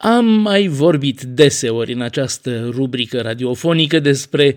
Am mai vorbit deseori în această rubrică radiofonică despre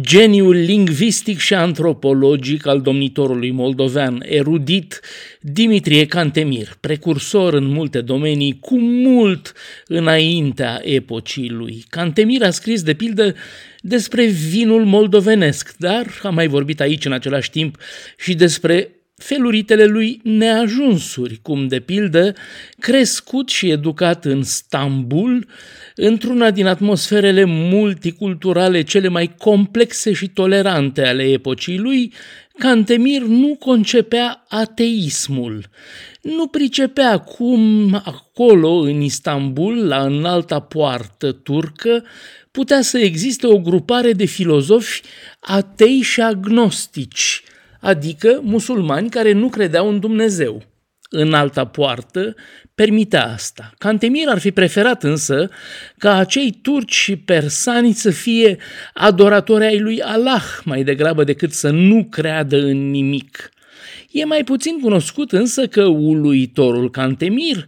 geniul lingvistic și antropologic al domnitorului moldovean, erudit Dimitrie Cantemir, precursor în multe domenii, cu mult înaintea epocii lui. Cantemir a scris, de pildă, despre vinul moldovenesc, dar am mai vorbit aici în același timp și despre feluritele lui neajunsuri, cum de pildă crescut și educat în Stambul, într-una din atmosferele multiculturale cele mai complexe și tolerante ale epocii lui, Cantemir nu concepea ateismul. Nu pricepea cum acolo, în Istanbul, la înalta poartă turcă, putea să existe o grupare de filozofi atei și agnostici, adică musulmani care nu credeau în Dumnezeu. În alta poartă permitea asta. Cantemir ar fi preferat însă ca acei turci și persani să fie adoratori ai lui Allah mai degrabă decât să nu creadă în nimic. E mai puțin cunoscut însă că uluitorul Cantemir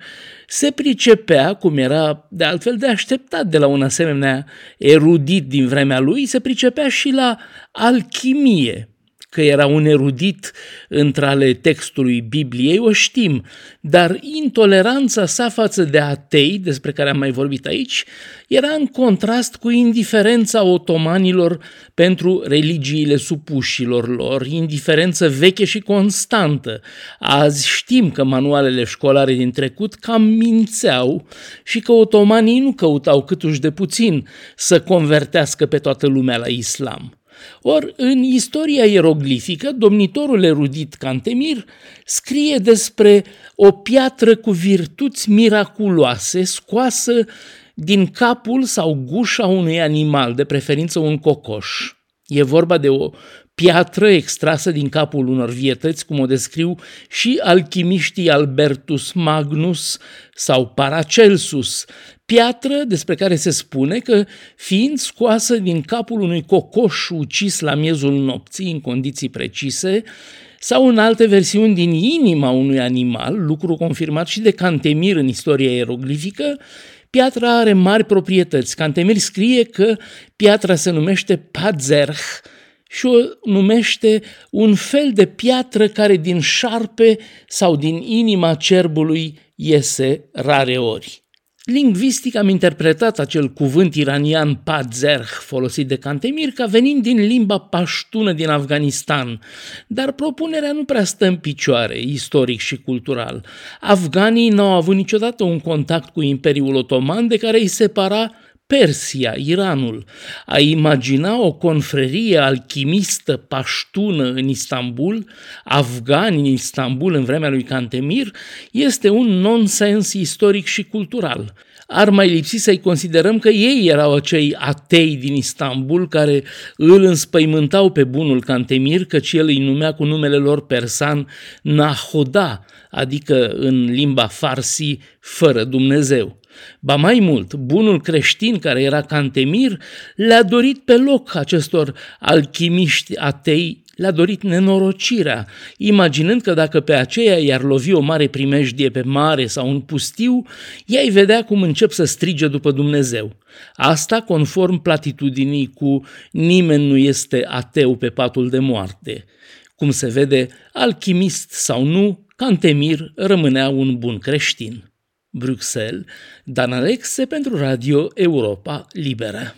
se pricepea, cum era de altfel de așteptat de la un asemenea erudit din vremea lui, se pricepea și la alchimie, că era un erudit între ale textului Bibliei, o știm, dar intoleranța sa față de atei, despre care am mai vorbit aici, era în contrast cu indiferența otomanilor pentru religiile supușilor lor, indiferență veche și constantă. Azi știm că manualele școlare din trecut cam mințeau și că otomanii nu căutau câtuși de puțin să convertească pe toată lumea la islam. Or, în istoria ieroglifică, domnitorul erudit Cantemir scrie despre o piatră cu virtuți miraculoase scoasă din capul sau gușa unui animal, de preferință un cocoș. E vorba de o piatră extrasă din capul unor vietăți, cum o descriu și alchimiștii Albertus Magnus sau Paracelsus, piatră despre care se spune că, fiind scoasă din capul unui cocoș ucis la miezul nopții în condiții precise, sau în alte versiuni din inima unui animal, lucru confirmat și de Cantemir în istoria ieroglifică, piatra are mari proprietăți. Cantemir scrie că piatra se numește Pazerh, și o numește un fel de piatră care din șarpe sau din inima cerbului iese rareori. Lingvistic am interpretat acel cuvânt iranian padzerh folosit de Cantemir ca venind din limba paștună din Afganistan, dar propunerea nu prea stă în picioare, istoric și cultural. Afganii n-au avut niciodată un contact cu Imperiul Otoman de care îi separa Persia, Iranul. A imagina o confrerie alchimistă paștună în Istanbul, afgani în Istanbul în vremea lui Cantemir, este un nonsens istoric și cultural. Ar mai lipsi să-i considerăm că ei erau acei atei din Istanbul care îl înspăimântau pe bunul Cantemir, căci el îi numea cu numele lor persan Nahoda, adică în limba farsi, fără Dumnezeu. Ba mai mult, bunul creștin care era Cantemir le-a dorit pe loc acestor alchimiști atei, le-a dorit nenorocirea, imaginând că dacă pe aceea i-ar lovi o mare primejdie pe mare sau un pustiu, ea îi vedea cum încep să strige după Dumnezeu. Asta conform platitudinii cu nimeni nu este ateu pe patul de moarte. Cum se vede, alchimist sau nu, Cantemir rămânea un bun creștin. Bruxelles, Dan Alexe pentru Radio Europa Liberă.